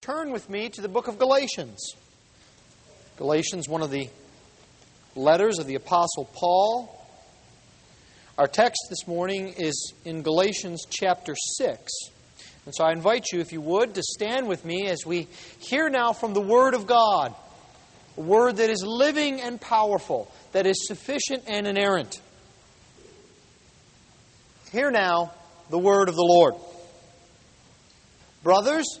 Turn with me to the book of Galatians. Galatians, one of the letters of the Apostle Paul. Our text this morning is in Galatians chapter 6. And so I invite you, if you would, to stand with me as we hear now from the Word of God. A Word that is living and powerful, that is sufficient and inerrant. Hear now the Word of the Lord. Brothers,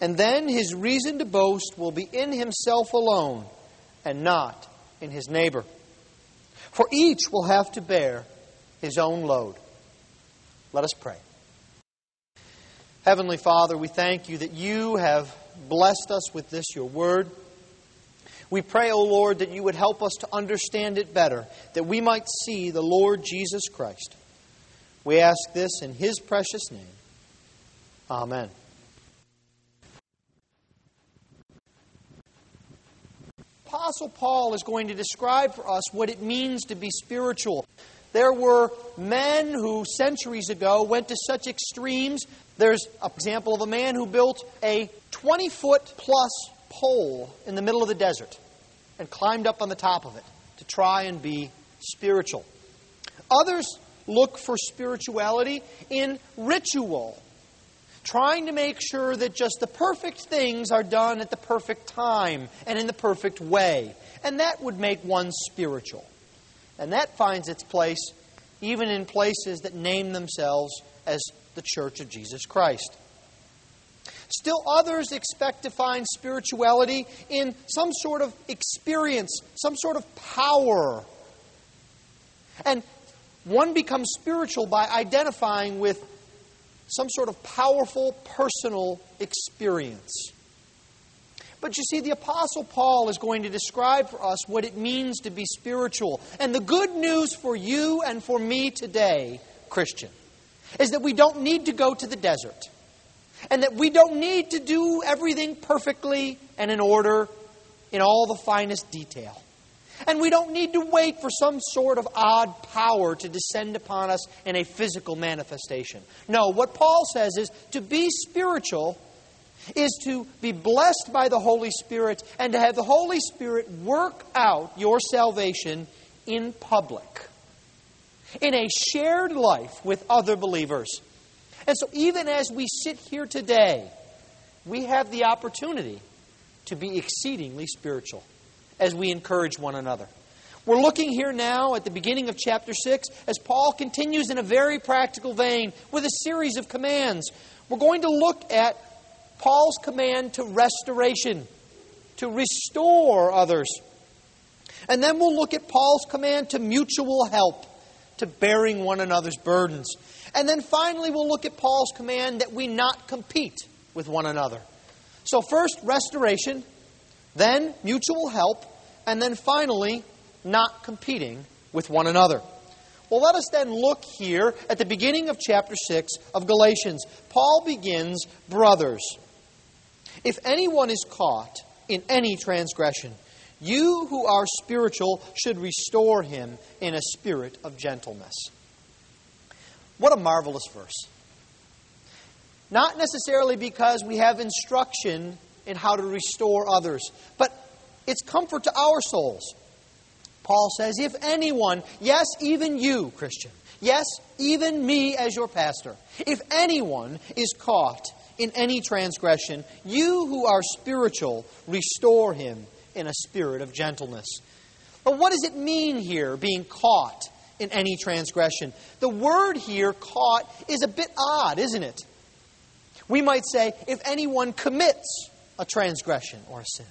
and then his reason to boast will be in himself alone and not in his neighbor. For each will have to bear his own load. Let us pray. Heavenly Father, we thank you that you have blessed us with this, your word. We pray, O Lord, that you would help us to understand it better, that we might see the Lord Jesus Christ. We ask this in his precious name. Amen. Apostle Paul is going to describe for us what it means to be spiritual. There were men who centuries ago went to such extremes. There's an example of a man who built a 20 foot plus pole in the middle of the desert and climbed up on the top of it to try and be spiritual. Others look for spirituality in ritual trying to make sure that just the perfect things are done at the perfect time and in the perfect way. And that would make one spiritual. And that finds its place even in places that name themselves as the Church of Jesus Christ. Still, others expect to find spirituality in some sort of experience, some sort of power. And one becomes spiritual by identifying with some sort of powerful personal experience. But you see, the Apostle Paul is going to describe for us what it means to be spiritual. And the good news for you and for me today, Christian, is that we don't need to go to the desert. And that we don't need to do everything perfectly and in order in all the finest detail. And we don't need to wait for some sort of odd power to descend upon us in a physical manifestation. No, what Paul says is to be spiritual is to be blessed by the Holy Spirit and to have the Holy Spirit work out your salvation in public, in a shared life with other believers. And so, even as we sit here today, we have the opportunity to be exceedingly spiritual as we encourage one another. We're looking here now at the beginning of chapter 6 as Paul continues in a very practical vein with a series of commands. We're going to look at Paul's command to restoration, to restore others. And then we'll look at Paul's command to mutual help, to bearing one another's burdens. And then finally, we'll look at Paul's command that we not compete with one another. So, first, restoration then mutual help, and then finally, not competing with one another. Well, let us then look here at the beginning of chapter 6 of Galatians. Paul begins, Brothers, if anyone is caught in any transgression, you who are spiritual should restore him in a spirit of gentleness. What a marvelous verse. Not necessarily because we have instruction in how to restore others. But it's comfort to our souls. Paul says, if anyone, yes, even you, Christian, yes, even me as your pastor, if anyone is caught in any transgression, you who are spiritual, restore him in a spirit of gentleness. But what does it mean here, being caught in any transgression? The word here, caught, is a bit odd, isn't it? We might say, if anyone commits a transgression or a sin.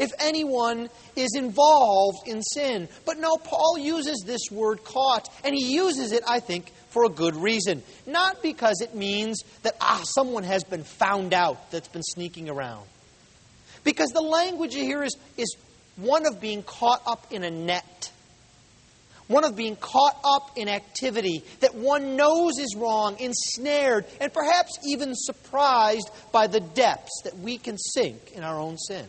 If anyone is involved in sin. But no, Paul uses this word caught, and he uses it, I think, for a good reason. Not because it means that, ah, someone has been found out that's been sneaking around. Because the language here is, is one of being caught up in a net, one of being caught up in activity that one knows is wrong, ensnared, and perhaps even surprised by the depths that we can sink in our own sin.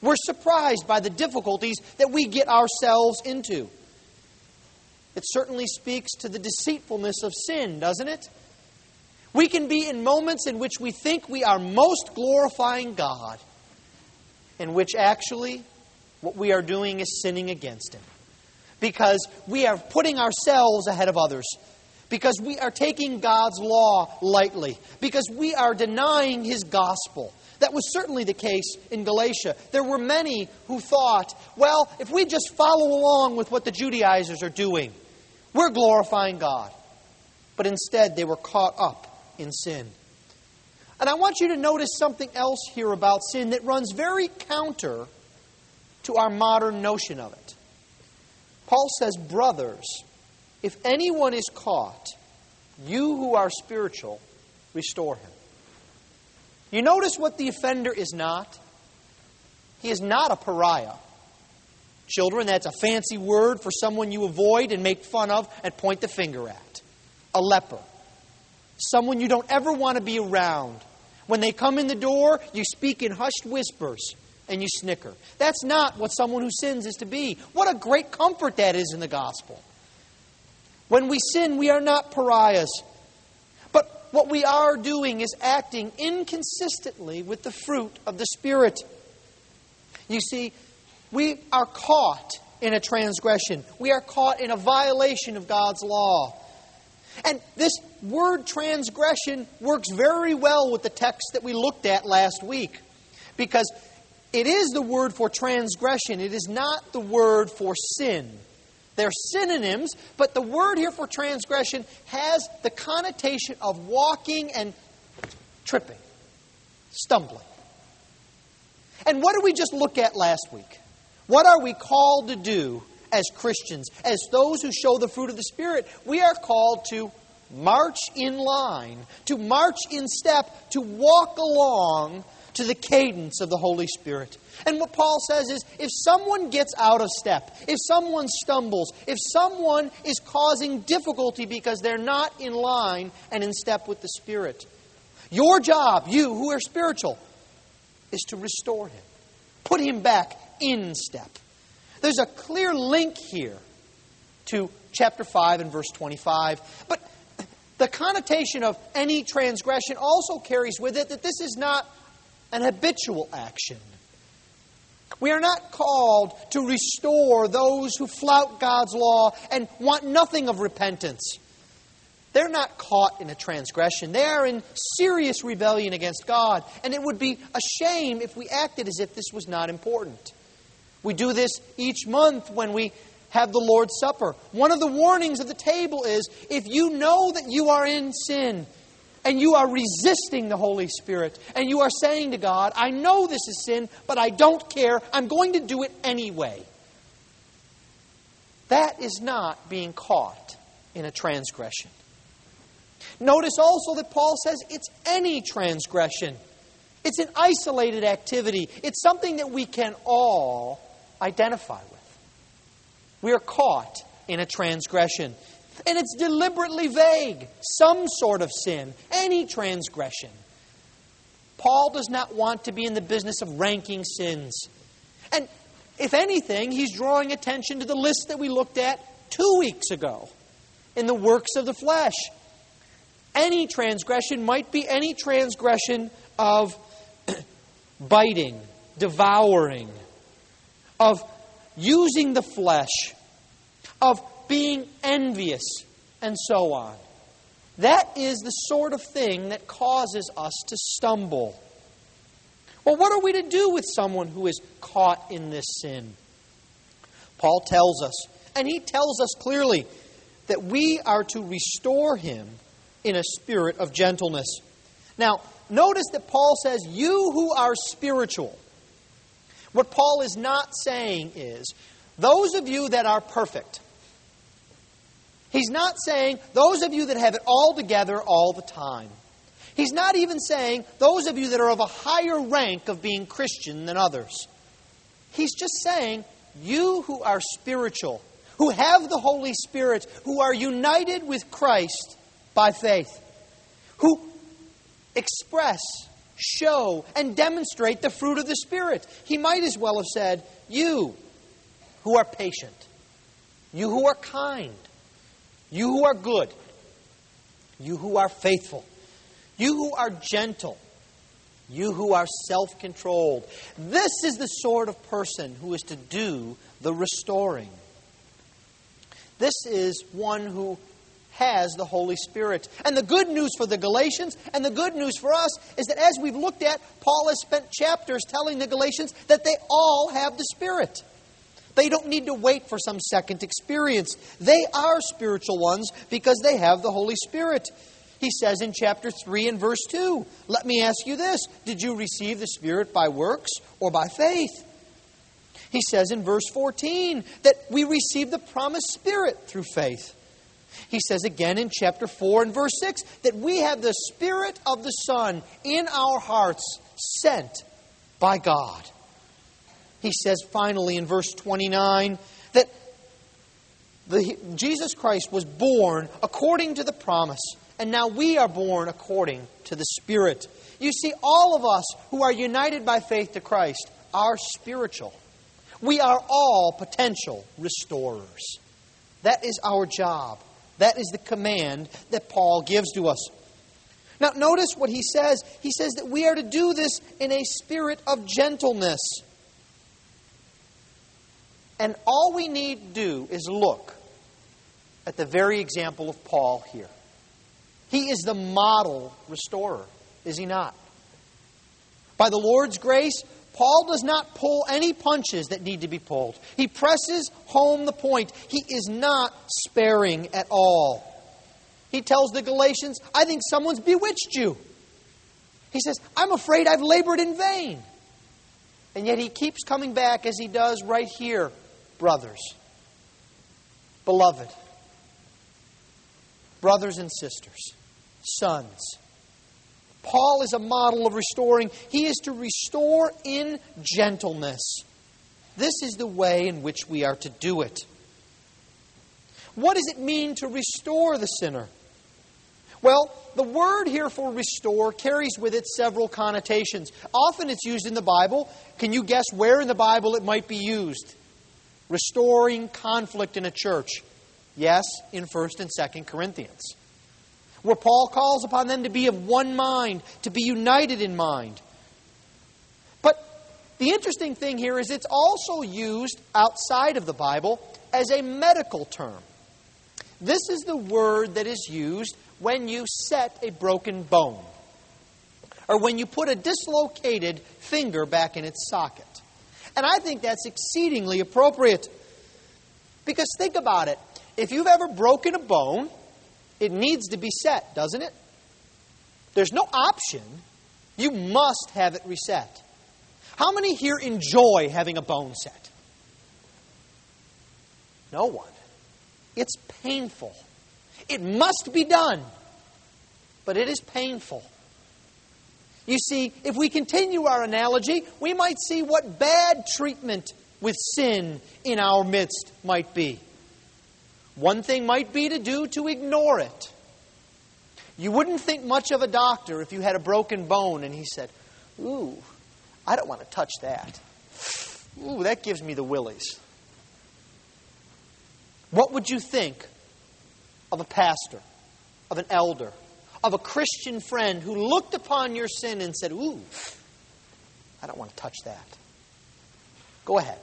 We're surprised by the difficulties that we get ourselves into. It certainly speaks to the deceitfulness of sin, doesn't it? We can be in moments in which we think we are most glorifying God, in which actually what we are doing is sinning against Him. Because we are putting ourselves ahead of others. Because we are taking God's law lightly. Because we are denying His gospel. That was certainly the case in Galatia. There were many who thought, well, if we just follow along with what the Judaizers are doing, we're glorifying God. But instead, they were caught up in sin. And I want you to notice something else here about sin that runs very counter to our modern notion of it. Paul says, Brothers, if anyone is caught, you who are spiritual, restore him. You notice what the offender is not? He is not a pariah. Children, that's a fancy word for someone you avoid and make fun of and point the finger at. A leper. Someone you don't ever want to be around. When they come in the door, you speak in hushed whispers and you snicker. That's not what someone who sins is to be. What a great comfort that is in the gospel. When we sin, we are not pariahs. But what we are doing is acting inconsistently with the fruit of the Spirit. You see, we are caught in a transgression, we are caught in a violation of God's law. And this word transgression works very well with the text that we looked at last week because it is the word for transgression, it is not the word for sin. They're synonyms, but the word here for transgression has the connotation of walking and tripping, stumbling. And what did we just look at last week? What are we called to do as Christians, as those who show the fruit of the Spirit? We are called to march in line, to march in step, to walk along to the cadence of the Holy Spirit. And what Paul says is if someone gets out of step, if someone stumbles, if someone is causing difficulty because they're not in line and in step with the Spirit, your job, you who are spiritual, is to restore him, put him back in step. There's a clear link here to chapter 5 and verse 25. But the connotation of any transgression also carries with it that this is not an habitual action. We are not called to restore those who flout God's law and want nothing of repentance. They're not caught in a transgression. They are in serious rebellion against God. And it would be a shame if we acted as if this was not important. We do this each month when we have the Lord's Supper. One of the warnings of the table is if you know that you are in sin, and you are resisting the Holy Spirit, and you are saying to God, I know this is sin, but I don't care. I'm going to do it anyway. That is not being caught in a transgression. Notice also that Paul says it's any transgression. It's an isolated activity. It's something that we can all identify with. We are caught in a transgression. And it's deliberately vague. Some sort of sin, any transgression. Paul does not want to be in the business of ranking sins. And if anything, he's drawing attention to the list that we looked at two weeks ago in the works of the flesh. Any transgression might be any transgression of biting, devouring, of using the flesh, of being envious, and so on. That is the sort of thing that causes us to stumble. Well, what are we to do with someone who is caught in this sin? Paul tells us, and he tells us clearly, that we are to restore him in a spirit of gentleness. Now, notice that Paul says, You who are spiritual. What Paul is not saying is, those of you that are perfect, He's not saying those of you that have it all together all the time. He's not even saying those of you that are of a higher rank of being Christian than others. He's just saying you who are spiritual, who have the Holy Spirit, who are united with Christ by faith, who express, show, and demonstrate the fruit of the Spirit. He might as well have said, You who are patient, you who are kind, you who are good, you who are faithful, you who are gentle, you who are self controlled. This is the sort of person who is to do the restoring. This is one who has the Holy Spirit. And the good news for the Galatians and the good news for us is that as we've looked at, Paul has spent chapters telling the Galatians that they all have the Spirit. They don't need to wait for some second experience. They are spiritual ones because they have the Holy Spirit. He says in chapter 3 and verse 2, Let me ask you this Did you receive the Spirit by works or by faith? He says in verse 14 that we receive the promised Spirit through faith. He says again in chapter 4 and verse 6 that we have the Spirit of the Son in our hearts, sent by God. He says finally in verse 29 that the, Jesus Christ was born according to the promise, and now we are born according to the Spirit. You see, all of us who are united by faith to Christ are spiritual. We are all potential restorers. That is our job. That is the command that Paul gives to us. Now, notice what he says. He says that we are to do this in a spirit of gentleness. And all we need to do is look at the very example of Paul here. He is the model restorer, is he not? By the Lord's grace, Paul does not pull any punches that need to be pulled. He presses home the point. He is not sparing at all. He tells the Galatians, I think someone's bewitched you. He says, I'm afraid I've labored in vain. And yet he keeps coming back as he does right here, brothers. Beloved, brothers and sisters, sons Paul is a model of restoring. He is to restore in gentleness. This is the way in which we are to do it. What does it mean to restore the sinner? Well, the word here for restore carries with it several connotations. Often it's used in the Bible. Can you guess where in the Bible it might be used? Restoring conflict in a church. Yes, in 1st and 2nd Corinthians where Paul calls upon them to be of one mind, to be united in mind. But the interesting thing here is it's also used outside of the Bible as a medical term. This is the word that is used when you set a broken bone or when you put a dislocated finger back in its socket. And I think that's exceedingly appropriate. Because think about it. If you've ever broken a bone, it needs to be set, doesn't it? There's no option. You must have it reset. How many here enjoy having a bone set? No one. It's painful. It must be done, but it is painful. You see, if we continue our analogy, we might see what bad treatment with sin in our midst might be. One thing might be to do to ignore it. You wouldn't think much of a doctor if you had a broken bone and he said, Ooh, I don't want to touch that. Ooh, that gives me the willies. What would you think of a pastor, of an elder, of a Christian friend who looked upon your sin and said, Ooh, I don't want to touch that? Go ahead.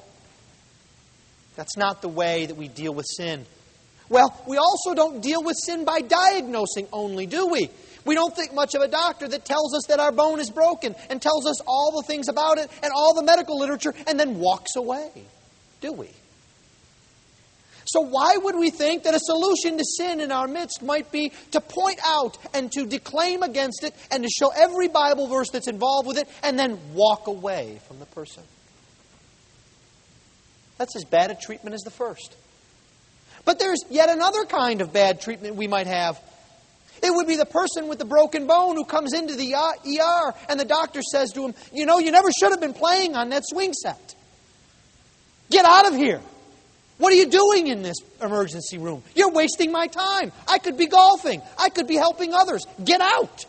That's not the way that we deal with sin. Well, we also don't deal with sin by diagnosing only, do we? We don't think much of a doctor that tells us that our bone is broken and tells us all the things about it and all the medical literature and then walks away, do we? So, why would we think that a solution to sin in our midst might be to point out and to declaim against it and to show every Bible verse that's involved with it and then walk away from the person? That's as bad a treatment as the first. But there's yet another kind of bad treatment we might have. It would be the person with the broken bone who comes into the ER and the doctor says to him, You know, you never should have been playing on that swing set. Get out of here. What are you doing in this emergency room? You're wasting my time. I could be golfing. I could be helping others. Get out.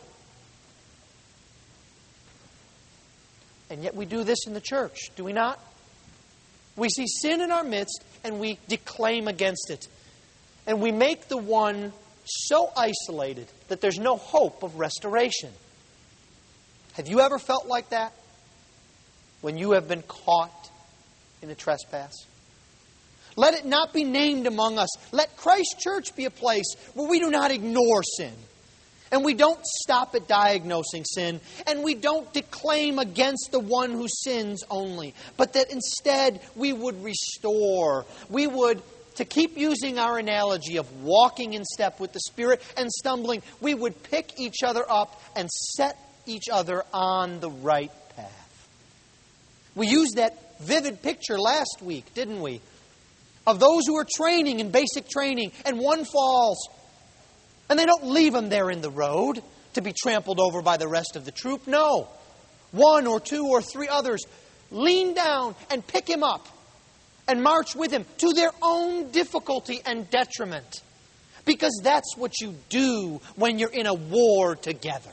And yet we do this in the church, do we not? We see sin in our midst and we declaim against it. And we make the one so isolated that there's no hope of restoration. Have you ever felt like that? When you have been caught in a trespass? Let it not be named among us. Let Christ Church be a place where we do not ignore sin. And we don't stop at diagnosing sin. And we don't declaim against the one who sins only. But that instead we would restore. We would, to keep using our analogy of walking in step with the Spirit and stumbling, we would pick each other up and set each other on the right path. We used that vivid picture last week, didn't we? Of those who are training in basic training and one falls and they don't leave him there in the road to be trampled over by the rest of the troop. No. One or two or three others lean down and pick him up and march with him to their own difficulty and detriment. Because that's what you do when you're in a war together.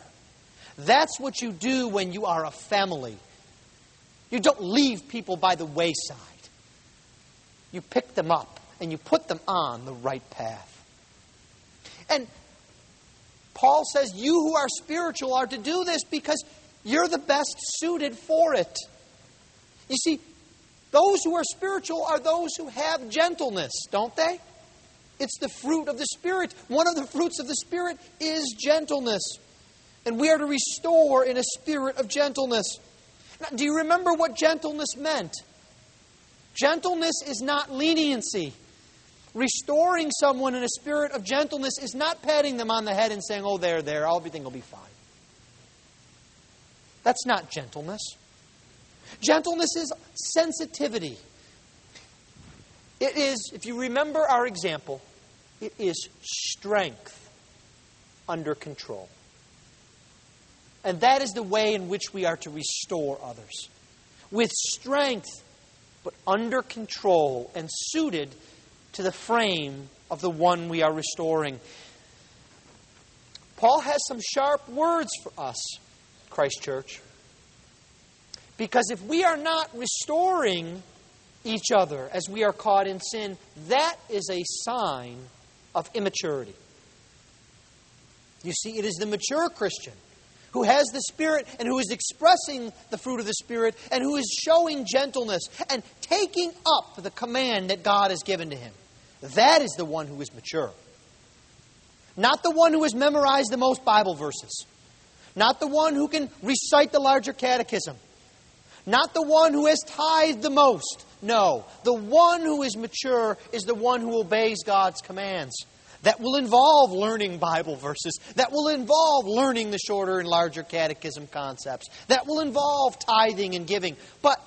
That's what you do when you are a family. You don't leave people by the wayside. You pick them up and you put them on the right path. And Paul says, You who are spiritual are to do this because you're the best suited for it. You see, those who are spiritual are those who have gentleness, don't they? It's the fruit of the Spirit. One of the fruits of the Spirit is gentleness. And we are to restore in a spirit of gentleness. Now, do you remember what gentleness meant? Gentleness is not leniency. Restoring someone in a spirit of gentleness is not patting them on the head and saying, Oh, there, there, everything will be fine. That's not gentleness. Gentleness is sensitivity. It is, if you remember our example, it is strength under control. And that is the way in which we are to restore others. With strength, but under control and suited to the frame of the one we are restoring. Paul has some sharp words for us, Christ Church. Because if we are not restoring each other as we are caught in sin, that is a sign of immaturity. You see, it is the mature Christian who has the Spirit and who is expressing the fruit of the Spirit and who is showing gentleness and taking up the command that God has given to him. That is the one who is mature. Not the one who has memorized the most Bible verses. Not the one who can recite the larger catechism. Not the one who has tithed the most. No. The one who is mature is the one who obeys God's commands. That will involve learning Bible verses. That will involve learning the shorter and larger catechism concepts. That will involve tithing and giving. But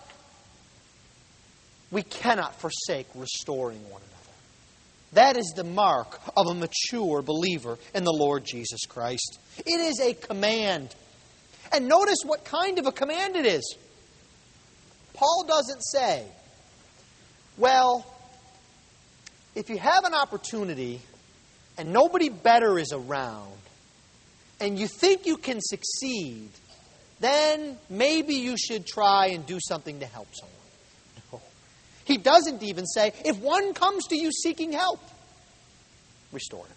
we cannot forsake restoring one another. That is the mark of a mature believer in the Lord Jesus Christ. It is a command. And notice what kind of a command it is. Paul doesn't say, well, if you have an opportunity and nobody better is around, and you think you can succeed, then maybe you should try and do something to help someone. No. He doesn't even say, if one comes to you seeking help, restore him.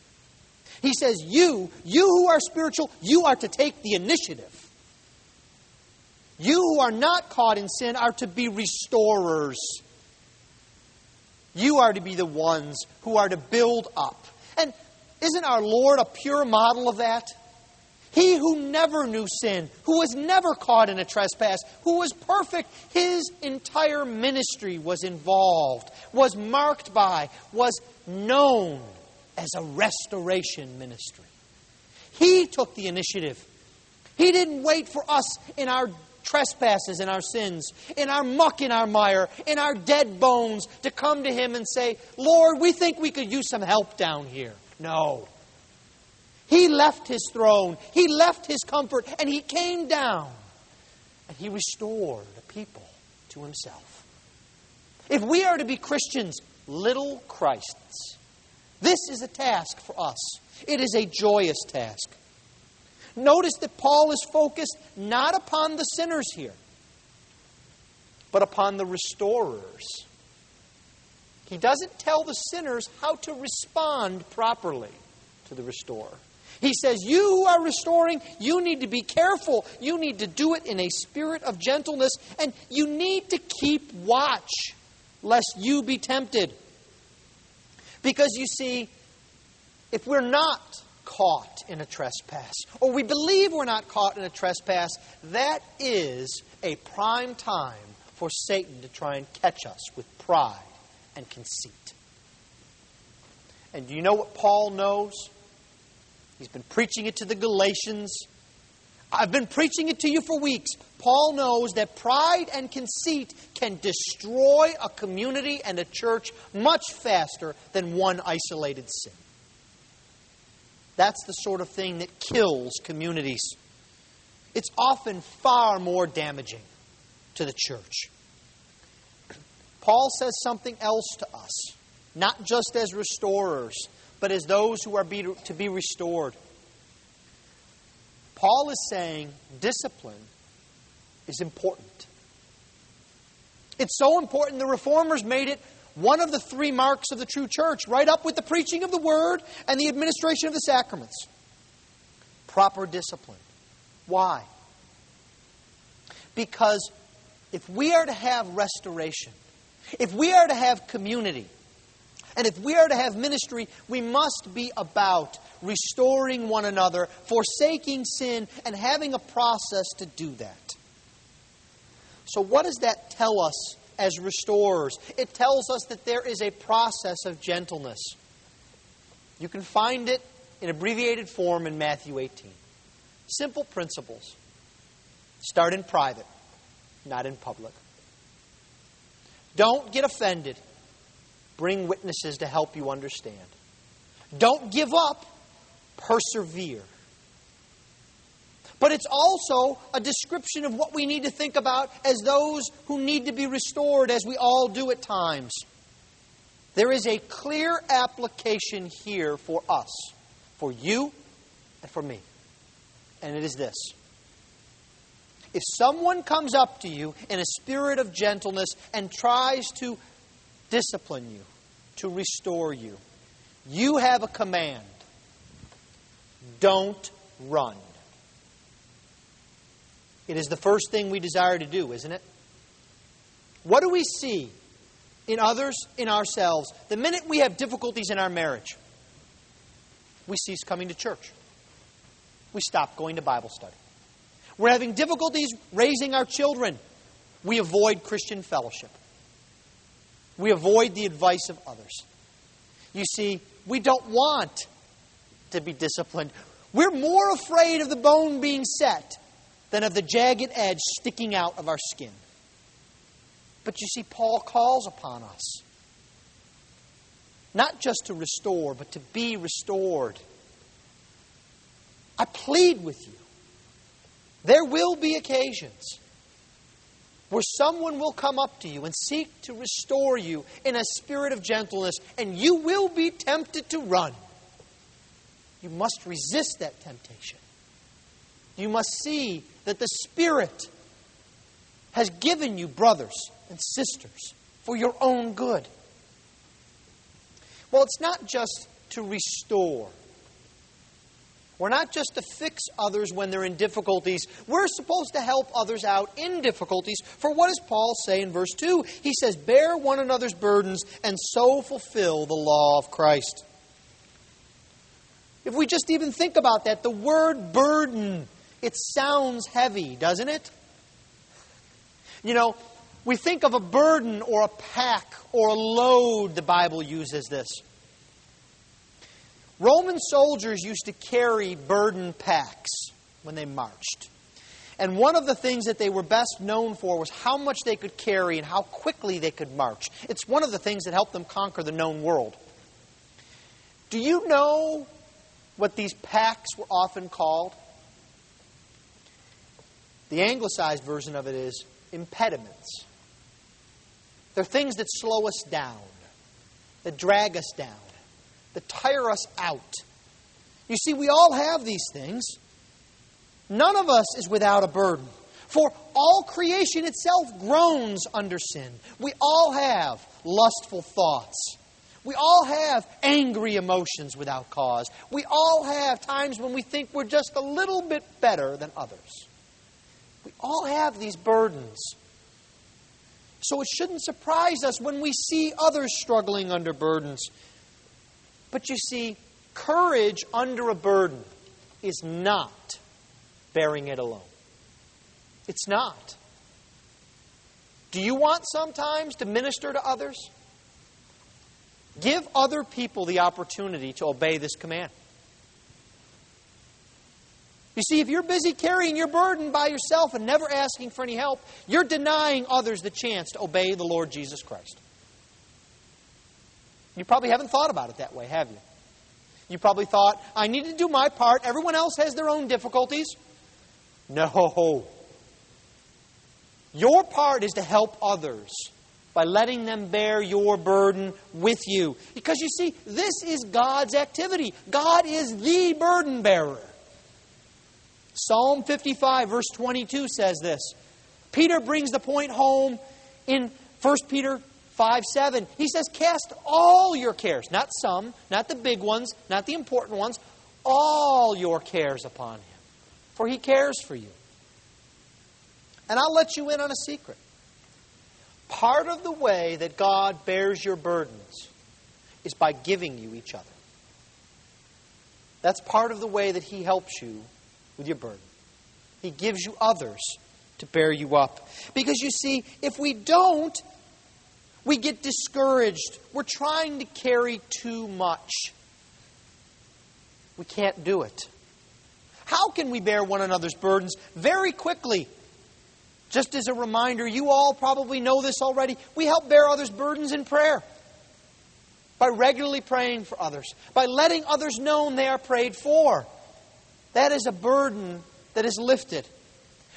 He says, you, you who are spiritual, you are to take the initiative. You who are not caught in sin are to be restorers. You are to be the ones who are to build up. Isn't our Lord a pure model of that? He who never knew sin, who was never caught in a trespass, who was perfect, his entire ministry was involved, was marked by, was known as a restoration ministry. He took the initiative. He didn't wait for us in our trespasses in our sins, in our muck, in our mire, in our dead bones to come to Him and say, Lord, we think we could use some help down here. No. He left his throne, he left his comfort, and he came down and he restored a people to himself. If we are to be Christians, little Christs, this is a task for us. It is a joyous task. Notice that Paul is focused not upon the sinners here, but upon the restorers. He doesn't tell the sinners how to respond properly to the restorer. He says, You are restoring, you need to be careful. You need to do it in a spirit of gentleness, and you need to keep watch lest you be tempted. Because you see, if we're not caught in a trespass, or we believe we're not caught in a trespass, that is a prime time for Satan to try and catch us with pride and conceit. And do you know what Paul knows? He's been preaching it to the Galatians. I've been preaching it to you for weeks. Paul knows that pride and conceit can destroy a community and a church much faster than one isolated sin. That's the sort of thing that kills communities. It's often far more damaging to the church. Paul says something else to us, not just as restorers, but as those who are be, to be restored. Paul is saying discipline is important. It's so important, the reformers made it one of the three marks of the true church, right up with the preaching of the word and the administration of the sacraments. Proper discipline. Why? Because if we are to have restoration, if we are to have community, and if we are to have ministry, we must be about restoring one another, forsaking sin, and having a process to do that. So, what does that tell us as restorers? It tells us that there is a process of gentleness. You can find it in abbreviated form in Matthew 18. Simple principles. Start in private, not in public. Don't get offended Bring witnesses to help you understand. Don't give up, persevere. But it's also a description of what we need to think about as those who need to be restored, as we all do at times. There is a clear application here for us, for you and for me. And it is this. If someone comes up to you in a spirit of gentleness and tries to discipline you, to restore you. You have a command. Don't run. It is the first thing we desire to do, isn't it? What do we see in others, in ourselves, the minute we have difficulties in our marriage? We cease coming to church. We stop going to Bible study. We're having difficulties raising our children. We avoid Christian fellowship. We avoid the advice of others. You see, we don't want to be disciplined. We're more afraid of the bone being set than of the jagged edge sticking out of our skin. But you see, Paul calls upon us not just to restore, but to be restored. I plead with you. There will be occasions where someone will come up to you and seek to restore you in a spirit of gentleness, and you will be tempted to run. You must resist that temptation. You must see that the Spirit has given you brothers and sisters for your own good. Well, it's not just to restore we're not just to fix others when they're in difficulties. We're supposed to help others out in difficulties. For what does Paul say in verse 2? He says, Bear one another's burdens and so fulfill the law of Christ. If we just even think about that, the word burden, it sounds heavy, doesn't it? You know, we think of a burden or a pack or a load, the Bible uses this. Roman soldiers used to carry burden packs when they marched. And one of the things that they were best known for was how much they could carry and how quickly they could march. It's one of the things that helped them conquer the known world. Do you know what these packs were often called. The anglicized version of it is impediments. They're things that slow us down, that drag us down, that tire us out. You see, we all have these things. None of us is without a burden. For all creation itself groans under sin. We all have lustful thoughts. We all have angry emotions without cause. We all have times when we think we're just a little bit better than others. We all have these burdens. So it shouldn't surprise us when we see others struggling under burdens. But you see, courage under a burden is not bearing it alone. It's not. Do you want sometimes to minister to others? Give other people the opportunity to obey this command. You see, if you're busy carrying your burden by yourself and never asking for any help, you're denying others the chance to obey the Lord Jesus Christ. You probably haven't thought about it that way, have you? You probably thought, I need to do my part. Everyone else has their own difficulties. No. Your part is to help others by letting them bear your burden with you. Because you see, this is God's activity. God is the burden bearer. Psalm 55, verse 22 says this. Peter brings the point home in 1 Peter 5 7. He says, Cast all your cares, not some, not the big ones, not the important ones, all your cares upon him, for he cares for you. And I'll let you in on a secret. Part of the way that God bears your burdens is by giving you each other. That's part of the way that He helps you with your burden. He gives you others to bear you up. Because you see, if we don't, we get discouraged. We're trying to carry too much. We can't do it. How can we bear one another's burdens? Very quickly. Just as a reminder, you all probably know this already. We help bear others' burdens in prayer by regularly praying for others, by letting others know they are prayed for. That is a burden that is lifted.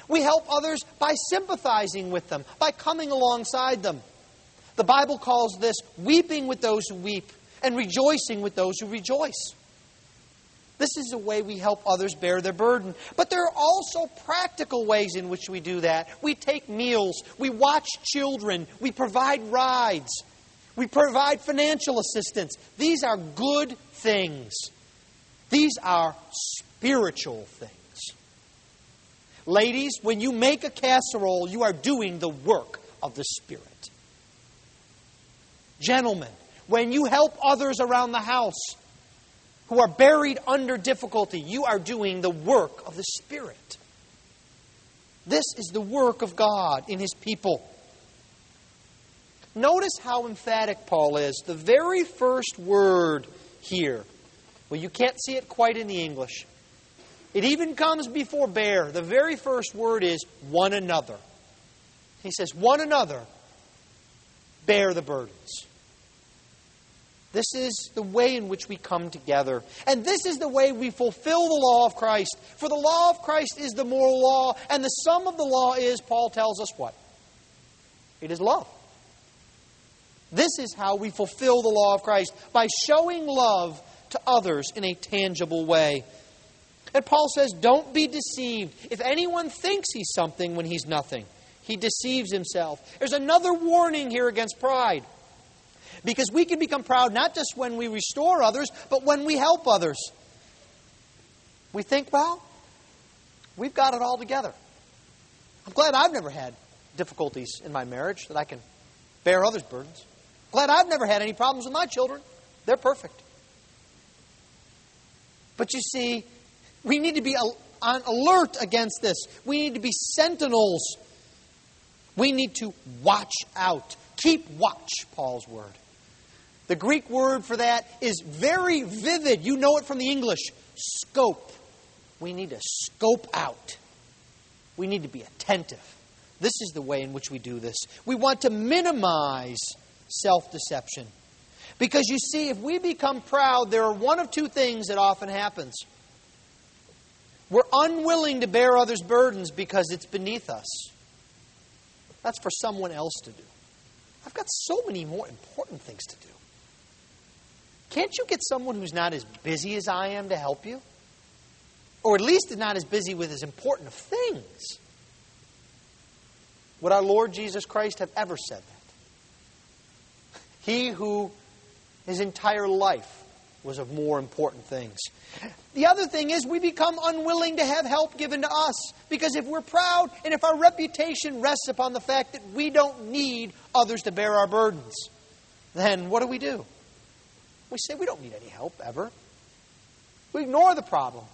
We help others by sympathizing with them, by coming alongside them. The Bible calls this weeping with those who weep and rejoicing with those who rejoice. This is a way we help others bear their burden. But there are also practical ways in which we do that. We take meals, we watch children, we provide rides, we provide financial assistance. These are good things. These are spiritual things. Ladies, when you make a casserole, you are doing the work of the Spirit. Gentlemen, when you help others around the house, who are buried under difficulty. You are doing the work of the Spirit. This is the work of God in His people. Notice how emphatic Paul is. The very first word here, well, you can't see it quite in the English. It even comes before bear. The very first word is one another. He says, one another bear the burdens. This is the way in which we come together. And this is the way we fulfill the law of Christ. For the law of Christ is the moral law, and the sum of the law is, Paul tells us what? It is love. This is how we fulfill the law of Christ by showing love to others in a tangible way. And Paul says, Don't be deceived. If anyone thinks he's something when he's nothing, he deceives himself. There's another warning here against pride. Because we can become proud not just when we restore others, but when we help others. We think, well, we've got it all together. I'm glad I've never had difficulties in my marriage that I can bear others' burdens. Glad I've never had any problems with my children. They're perfect. But you see, we need to be on alert against this. We need to be sentinels. We need to watch out. Keep watch, Paul's word. The Greek word for that is very vivid. You know it from the English. Scope. We need to scope out. We need to be attentive. This is the way in which we do this. We want to minimize self deception. Because you see, if we become proud, there are one of two things that often happens. We're unwilling to bear others' burdens because it's beneath us. That's for someone else to do. I've got so many more important things to do. Can't you get someone who's not as busy as I am to help you? Or at least not as busy with as important of things. Would our Lord Jesus Christ have ever said that? He who his entire life was of more important things. The other thing is we become unwilling to have help given to us because if we're proud and if our reputation rests upon the fact that we don't need others to bear our burdens, then what do we do? We say we don't need any help ever. We ignore the problem.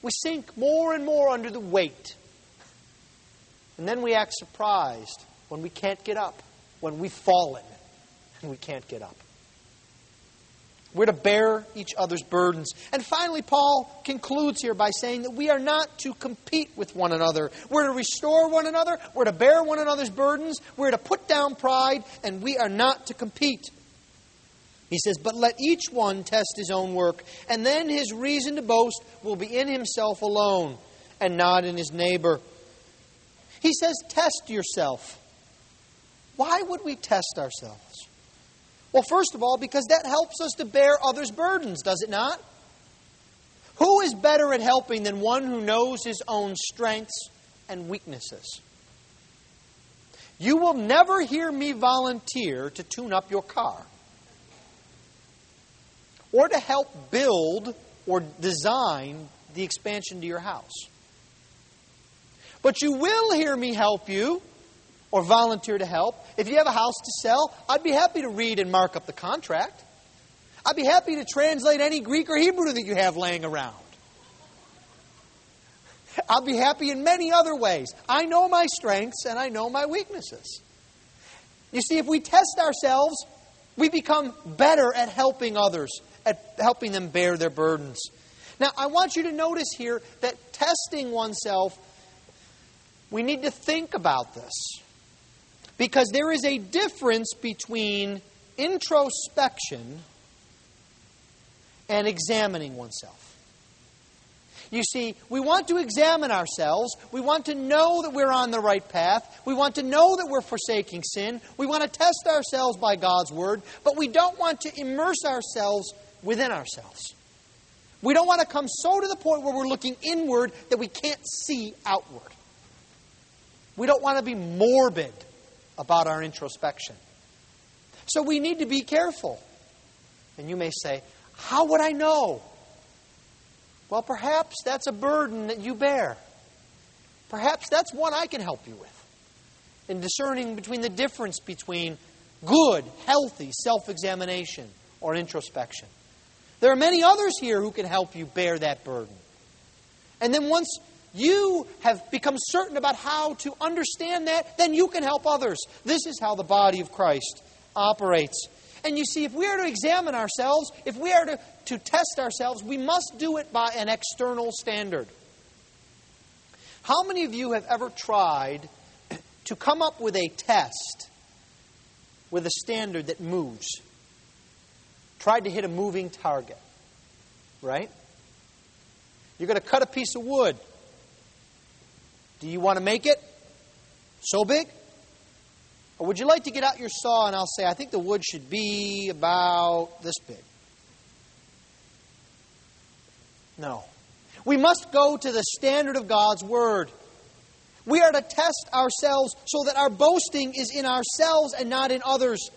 We sink more and more under the weight. And then we act surprised when we can't get up, when we've fallen and we can't get up. We're to bear each other's burdens. And finally, Paul concludes here by saying that we are not to compete with one another. We're to restore one another. We're to bear one another's burdens. We're to put down pride, and we are not to compete. He says, But let each one test his own work, and then his reason to boast will be in himself alone and not in his neighbor. He says, Test yourself. Why would we test ourselves? Well, first of all, because that helps us to bear others' burdens, does it not? Who is better at helping than one who knows his own strengths and weaknesses? You will never hear me volunteer to tune up your car or to help build or design the expansion to your house. But you will hear me help you or volunteer to help. If you have a house to sell, I'd be happy to read and mark up the contract. I'd be happy to translate any Greek or Hebrew that you have laying around. I'll be happy in many other ways. I know my strengths and I know my weaknesses. You see, if we test ourselves, we become better at helping others, at helping them bear their burdens. Now, I want you to notice here that testing oneself, we need to think about this. Because there is a difference between introspection and examining oneself. You see, we want to examine ourselves. We want to know that we're on the right path. We want to know that we're forsaking sin. We want to test ourselves by God's Word. But we don't want to immerse ourselves within ourselves. We don't want to come so to the point where we're looking inward that we can't see outward. We don't want to be morbid about our introspection. So we need to be careful. And you may say, How would I know? Well, perhaps that's a burden that you bear. Perhaps that's one I can help you with in discerning between the difference between good, healthy self examination or introspection. There are many others here who can help you bear that burden. And then once you have become certain about how to understand that, then you can help others. This is how the body of Christ operates. And you see, if we are to examine ourselves, if we are to, to test ourselves, we must do it by an external standard. How many of you have ever tried to come up with a test with a standard that moves? Tried to hit a moving target, right? You're going to cut a piece of wood. Do you want to make it so big? Or would you like to get out your saw and I'll say, I think the wood should be about this big? No. We must go to the standard of God's Word. We are to test ourselves so that our boasting is in ourselves and not in others.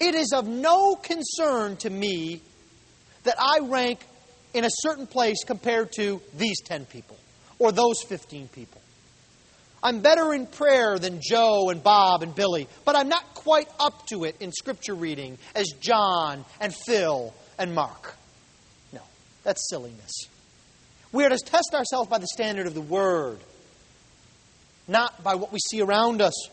It is of no concern to me that I rank in a certain place compared to these 10 people or those 15 people. I'm better in prayer than Joe and Bob and Billy, but I'm not quite up to it in scripture reading as John and Phil and Mark. No, that's silliness. We are to test ourselves by the standard of the Word, not by what we see around us.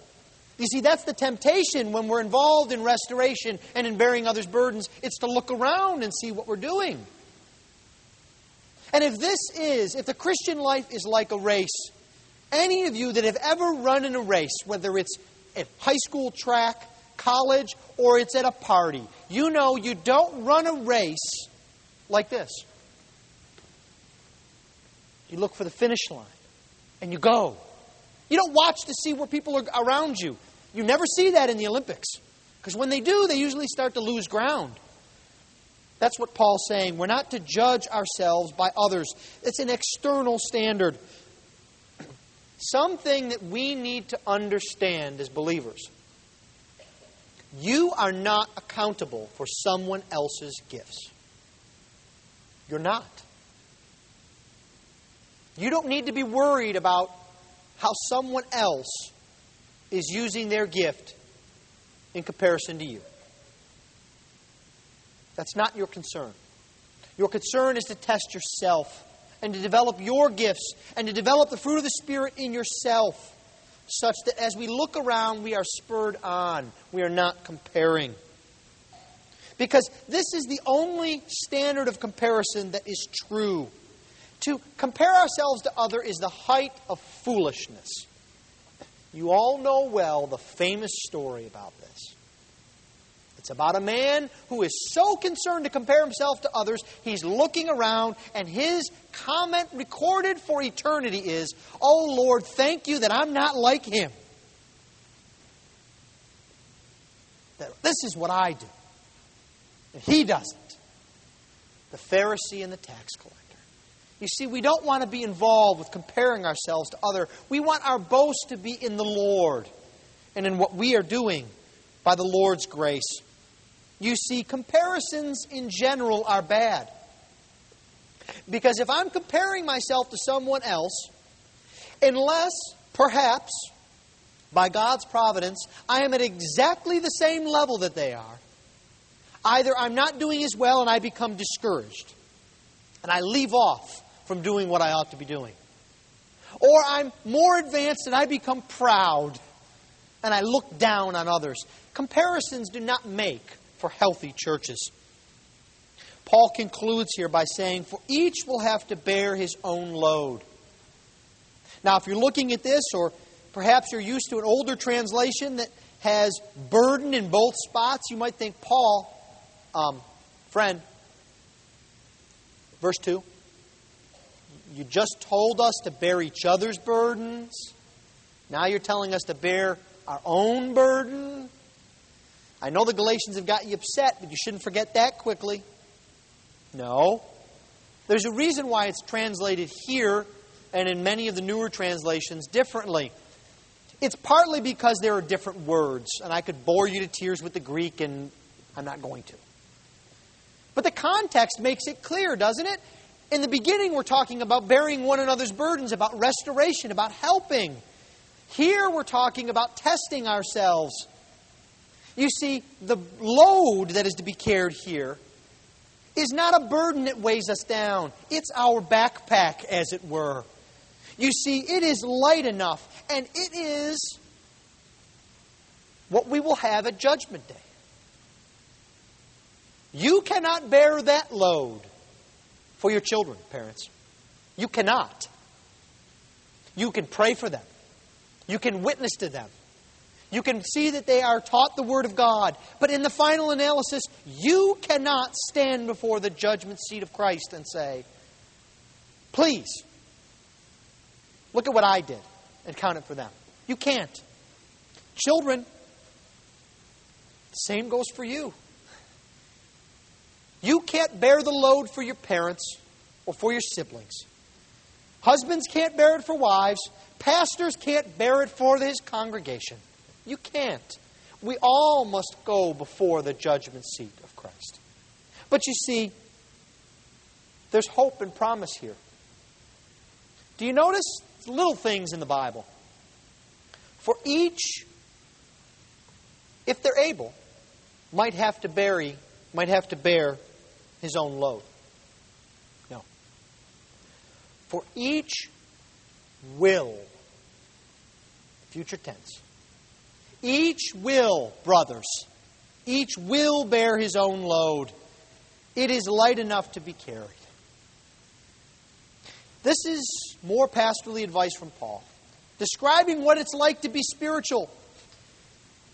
You see, that's the temptation when we're involved in restoration and in bearing others' burdens. It's to look around and see what we're doing. And if this is, if the Christian life is like a race, any of you that have ever run in a race, whether it's at high school track, college, or it's at a party. You know you don't run a race like this. You look for the finish line and you go. You don't watch to see where people are around you. You never see that in the Olympics. Because when they do, they usually start to lose ground. That's what Paul's saying. We're not to judge ourselves by others, it's an external standard. Something that we need to understand as believers. You are not accountable for someone else's gifts. You're not. You don't need to be worried about how someone else is using their gift in comparison to you. That's not your concern. Your concern is to test yourself and to develop your gifts and to develop the fruit of the Spirit in yourself such that as we look around, we are spurred on. We are not comparing. Because this is the only standard of comparison that is true. To compare ourselves to other is the height of foolishness. You all know well the famous story about this. It's about a man who is so concerned to compare himself to others, he's looking around, and his comment recorded for eternity is, Oh Lord, thank you that I'm not like him. That this is what I do. And he doesn't. The Pharisee and the tax collector. You see, we don't want to be involved with comparing ourselves to other. We want our boast to be in the Lord and in what we are doing by the Lord's grace. You see, comparisons in general are bad. Because if I'm comparing myself to someone else, unless perhaps by God's providence I am at exactly the same level that they are, either I'm not doing as well and I become discouraged and I leave off from doing what I ought to be doing. Or I'm more advanced and I become proud and I look down on others. Comparisons do not make for healthy churches. Paul concludes here by saying, For each will have to bear his own load. Now, if you're looking at this, or perhaps you're used to an older translation that has burden in both spots, you might think, Paul, um, friend, verse 2, you just told us to bear each other's burdens. Now you're telling us to bear our own burden. I know the Galatians have got you upset, but you shouldn't forget that quickly. No. There's a reason why it's translated here and in many of the newer translations differently. It's partly because there are different words, and I could bore you to tears with the Greek, and I'm not going to. But the context makes it clear, doesn't it? In the beginning, we're talking about bearing one another's burdens, about restoration, about helping. Here, we're talking about testing ourselves. You see, the load that is to be carried here is not a burden that weighs us down, it's our backpack, as it were. You see, it is light enough, and it is what we will have at Judgment Day. You cannot bear that load for your children, parents. You cannot. You can pray for them. You can witness to them. You can see that they are taught the Word of God. But in the final analysis, you cannot stand before the judgment seat of Christ and say, Please, look at what I did and count it for them. You can't. Children, same goes for you. You can't bear the load for your parents or for your siblings. Husbands can't bear it for wives. Pastors can't bear it for his congregation. You can't. We all must go before the judgment seat of Christ. But you see, there's hope and promise here. Do you notice little things in the Bible? For each, if they're able, might have to bury, might have to bear his own load. No. For each will, future tense, each will, brothers, each will bear his own load. It is light enough to be carried. This is more pastorally advice from Paul, describing what it's like to be spiritual.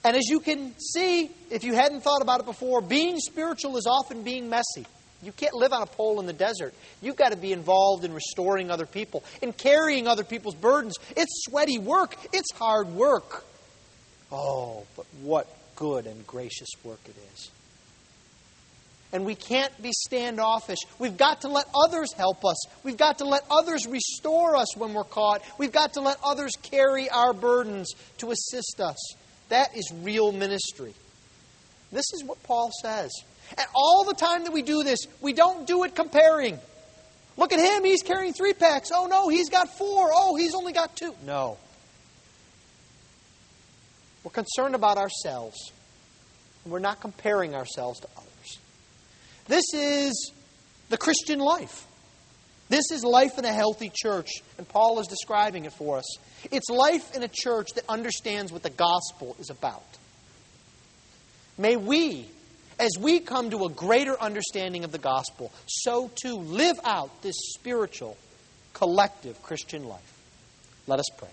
And as you can see, if you hadn't thought about it before, being spiritual is often being messy. You can't live on a pole in the desert. You've got to be involved in restoring other people, in carrying other people's burdens. It's sweaty work, it's hard work. Oh, but what good and gracious work it is. And we can't be standoffish. We've got to let others help us. We've got to let others restore us when we're caught. We've got to let others carry our burdens to assist us. That is real ministry. This is what Paul says. And all the time that we do this, we don't do it comparing. Look at him, he's carrying three packs. Oh no, he's got four. Oh, he's only got two. No. We're concerned about ourselves. And we're not comparing ourselves to others. This is the Christian life. This is life in a healthy church, and Paul is describing it for us. It's life in a church that understands what the gospel is about. May we, as we come to a greater understanding of the gospel, so too live out this spiritual, collective Christian life. Let us pray.